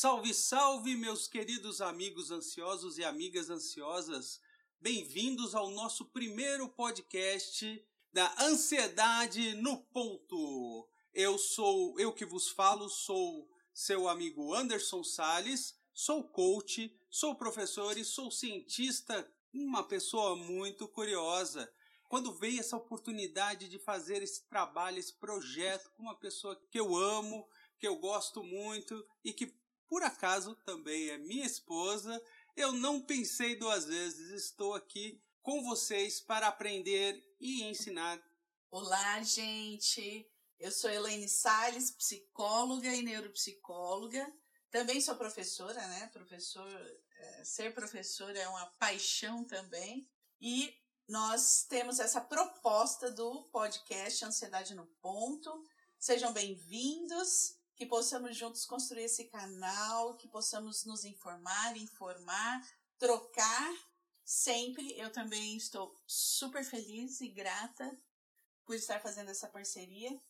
Salve, salve, meus queridos amigos ansiosos e amigas ansiosas. Bem-vindos ao nosso primeiro podcast da Ansiedade no Ponto. Eu sou, eu que vos falo, sou seu amigo Anderson Sales, sou coach, sou professor e sou cientista, uma pessoa muito curiosa. Quando veio essa oportunidade de fazer esse trabalho, esse projeto com uma pessoa que eu amo, que eu gosto muito e que por acaso também é minha esposa, eu não pensei duas vezes, estou aqui com vocês para aprender e ensinar. Olá, gente! Eu sou Elaine Salles, psicóloga e neuropsicóloga. Também sou professora, né? Professor, é, ser professor é uma paixão também. E nós temos essa proposta do podcast Ansiedade no Ponto. Sejam bem-vindos que possamos juntos construir esse canal, que possamos nos informar, informar, trocar. Sempre eu também estou super feliz e grata por estar fazendo essa parceria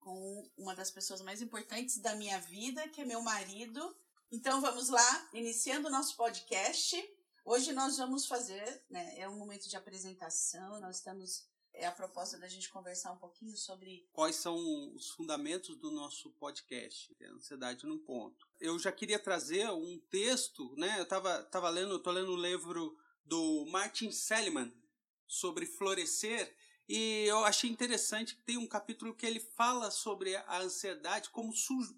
com uma das pessoas mais importantes da minha vida, que é meu marido. Então vamos lá, iniciando o nosso podcast. Hoje nós vamos fazer, né, é um momento de apresentação, nós estamos é a proposta da gente conversar um pouquinho sobre quais são os fundamentos do nosso podcast, é Ansiedade no Ponto. Eu já queria trazer um texto, né? Eu estava tava lendo, tô lendo um livro do Martin Seligman sobre florescer e eu achei interessante que tem um capítulo que ele fala sobre a ansiedade, como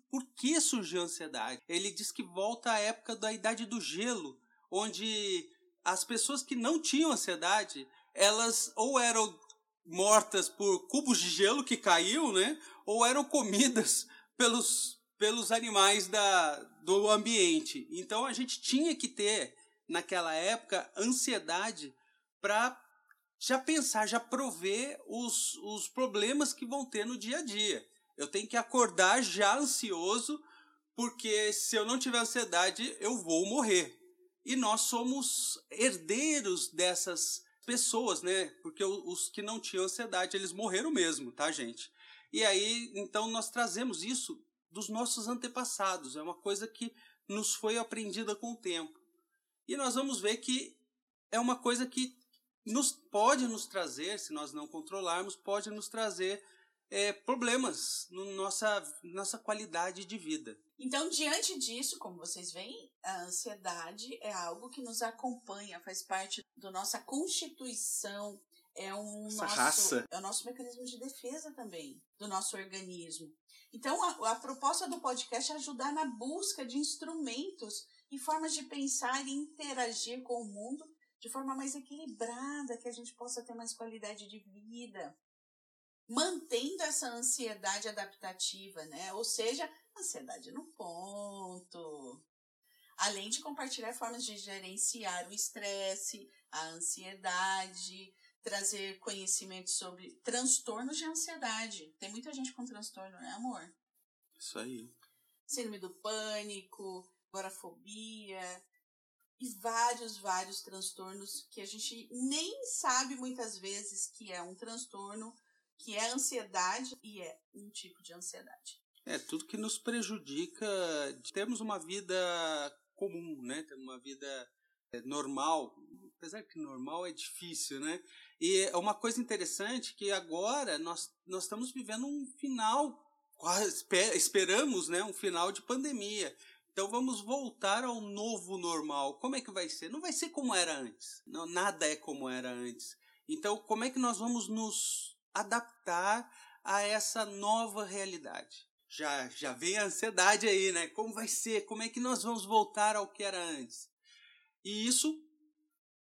por que surgiu a ansiedade. Ele diz que volta à época da idade do gelo, onde as pessoas que não tinham ansiedade, elas ou eram mortas por cubos de gelo que caiu, né? Ou eram comidas pelos, pelos animais da, do ambiente. Então a gente tinha que ter, naquela época, ansiedade para já pensar, já prover os, os problemas que vão ter no dia a dia. Eu tenho que acordar já ansioso, porque se eu não tiver ansiedade, eu vou morrer. E nós somos herdeiros dessas pessoas, né? Porque os que não tinham ansiedade, eles morreram mesmo, tá, gente? E aí, então, nós trazemos isso dos nossos antepassados. É uma coisa que nos foi aprendida com o tempo. E nós vamos ver que é uma coisa que nos pode nos trazer, se nós não controlarmos, pode nos trazer é, problemas na nossa, nossa qualidade de vida. Então, diante disso, como vocês veem, a ansiedade é algo que nos acompanha, faz parte da nossa constituição, é um Essa nosso, raça. é o nosso mecanismo de defesa também do nosso organismo. Então, a, a proposta do podcast é ajudar na busca de instrumentos e formas de pensar e interagir com o mundo de forma mais equilibrada, que a gente possa ter mais qualidade de vida, mantendo essa ansiedade adaptativa, né? Ou seja, ansiedade no ponto. Além de compartilhar formas de gerenciar o estresse, a ansiedade, trazer conhecimento sobre transtornos de ansiedade. Tem muita gente com transtorno, né, amor? Isso aí. Síndrome do pânico, agorafobia e vários, vários transtornos que a gente nem sabe muitas vezes que é um transtorno, que é ansiedade e é um tipo de ansiedade. É, tudo que nos prejudica. Temos uma vida comum, né? Temos uma vida é, normal, apesar que normal é difícil, né? E é uma coisa interessante que agora nós, nós estamos vivendo um final, esperamos, né? Um final de pandemia. Então vamos voltar ao novo normal. Como é que vai ser? Não vai ser como era antes. Não, nada é como era antes. Então, como é que nós vamos nos adaptar a essa nova realidade? já, já vem a ansiedade aí, né? Como vai ser? Como é que nós vamos voltar ao que era antes? E isso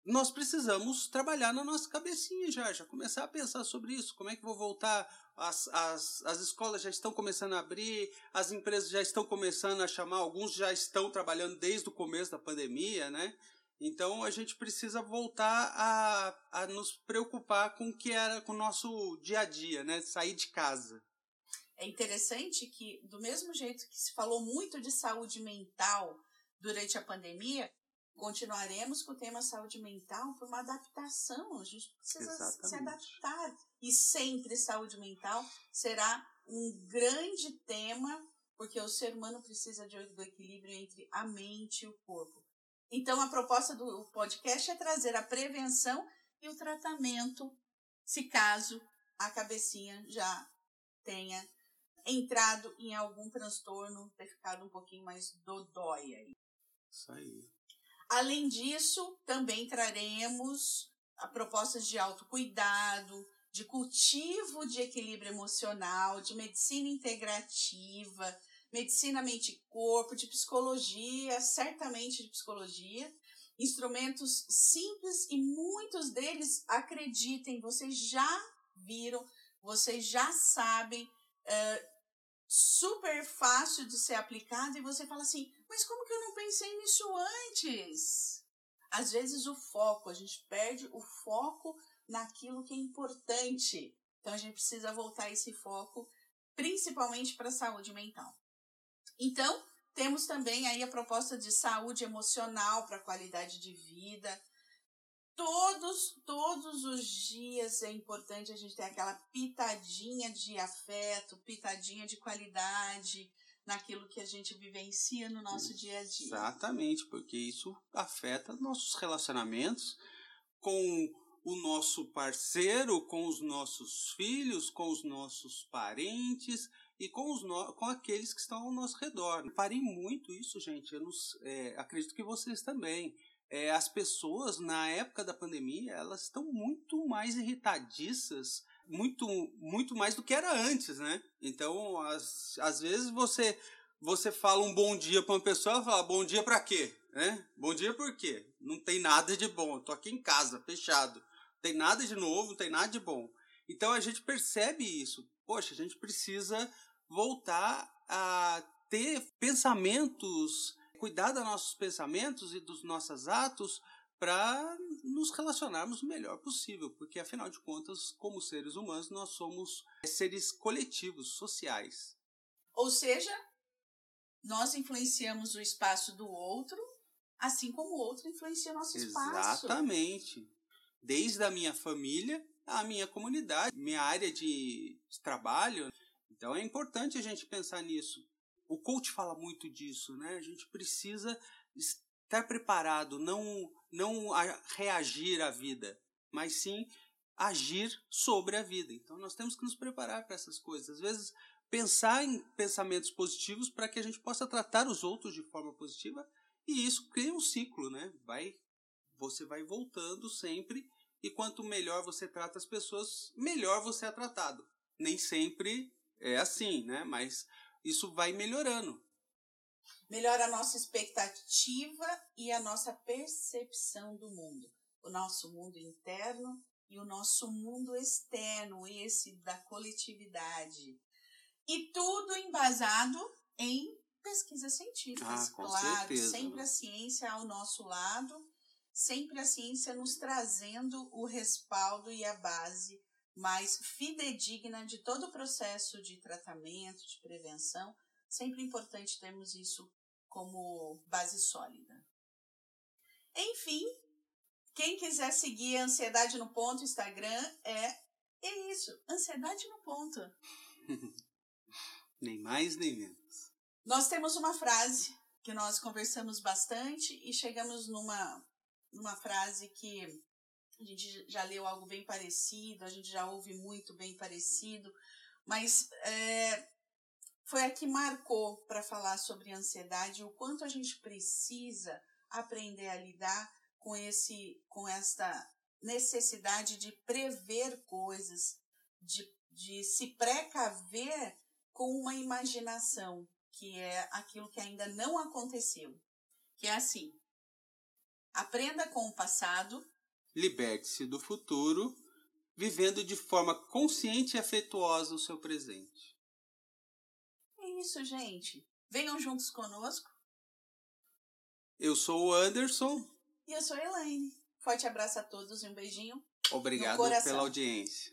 nós precisamos trabalhar na nossa cabecinha já, já começar a pensar sobre isso. Como é que vou voltar? As, as, as escolas já estão começando a abrir, as empresas já estão começando a chamar, alguns já estão trabalhando desde o começo da pandemia, né? Então a gente precisa voltar a, a nos preocupar com o que era com o nosso dia a dia, né? Sair de casa. É interessante que, do mesmo jeito que se falou muito de saúde mental durante a pandemia, continuaremos com o tema saúde mental por uma adaptação. A gente precisa Exatamente. se adaptar. E sempre saúde mental será um grande tema porque o ser humano precisa de, do equilíbrio entre a mente e o corpo. Então, a proposta do podcast é trazer a prevenção e o tratamento, se caso a cabecinha já tenha entrado em algum transtorno, ter ficado um pouquinho mais dodói aí. Isso aí. Além disso, também traremos a propostas de autocuidado, de cultivo de equilíbrio emocional, de medicina integrativa, medicina mente-corpo, de psicologia, certamente de psicologia. Instrumentos simples e muitos deles, acreditem, vocês já viram, vocês já sabem, é, super fácil de ser aplicado e você fala assim, mas como que eu não pensei nisso antes? Às vezes o foco, a gente perde o foco naquilo que é importante. Então a gente precisa voltar esse foco principalmente para a saúde mental. Então, temos também aí a proposta de saúde emocional para qualidade de vida. Todos, todos os dias é importante a gente ter aquela pitadinha de afeto, pitadinha de qualidade naquilo que a gente vivencia no nosso dia a dia. Exatamente, porque isso afeta nossos relacionamentos com o nosso parceiro, com os nossos filhos, com os nossos parentes e com, os no... com aqueles que estão ao nosso redor. Parei muito isso, gente. Eu é, acredito que vocês também. É, as pessoas, na época da pandemia, elas estão muito mais irritadiças, muito, muito mais do que era antes, né? Então, às, às vezes você você fala um bom dia para uma pessoa, ela fala bom dia para quê? Né? Bom dia por quê? Não tem nada de bom. Tô aqui em casa, fechado. Não tem nada de novo, não tem nada de bom. Então a gente percebe isso. Poxa, a gente precisa voltar a ter pensamentos, cuidar dos nossos pensamentos e dos nossos atos para nos relacionarmos o melhor possível, porque afinal de contas, como seres humanos, nós somos seres coletivos, sociais. Ou seja, nós influenciamos o espaço do outro, assim como o outro influencia o nosso espaço. Exatamente. Desde a minha família à minha comunidade, minha área de trabalho, então é importante a gente pensar nisso. O coach fala muito disso, né? A gente precisa estar preparado, não não reagir à vida, mas sim agir sobre a vida. Então nós temos que nos preparar para essas coisas. Às vezes pensar em pensamentos positivos para que a gente possa tratar os outros de forma positiva e isso cria um ciclo, né? Vai você vai voltando sempre e quanto melhor você trata as pessoas, melhor você é tratado. Nem sempre é assim, né? Mas isso vai melhorando. Melhora a nossa expectativa e a nossa percepção do mundo. O nosso mundo interno e o nosso mundo externo, esse da coletividade. E tudo embasado em pesquisas científicas, ah, claro, certeza. sempre a ciência ao nosso lado, sempre a ciência nos trazendo o respaldo e a base mais fidedigna de todo o processo de tratamento, de prevenção. Sempre importante termos isso como base sólida. Enfim, quem quiser seguir a Ansiedade no Ponto Instagram é, é isso, Ansiedade no Ponto. nem mais nem menos. Nós temos uma frase que nós conversamos bastante e chegamos numa, numa frase que a gente já leu algo bem parecido, a gente já ouve muito bem parecido, mas é, foi a que marcou para falar sobre ansiedade o quanto a gente precisa aprender a lidar com esse com esta necessidade de prever coisas, de, de se precaver com uma imaginação, que é aquilo que ainda não aconteceu. Que é assim: aprenda com o passado liberte-se do futuro, vivendo de forma consciente e afetuosa o seu presente. É isso, gente. Venham juntos conosco. Eu sou o Anderson. E eu sou a Elaine. Forte abraço a todos e um beijinho. Obrigado pela audiência.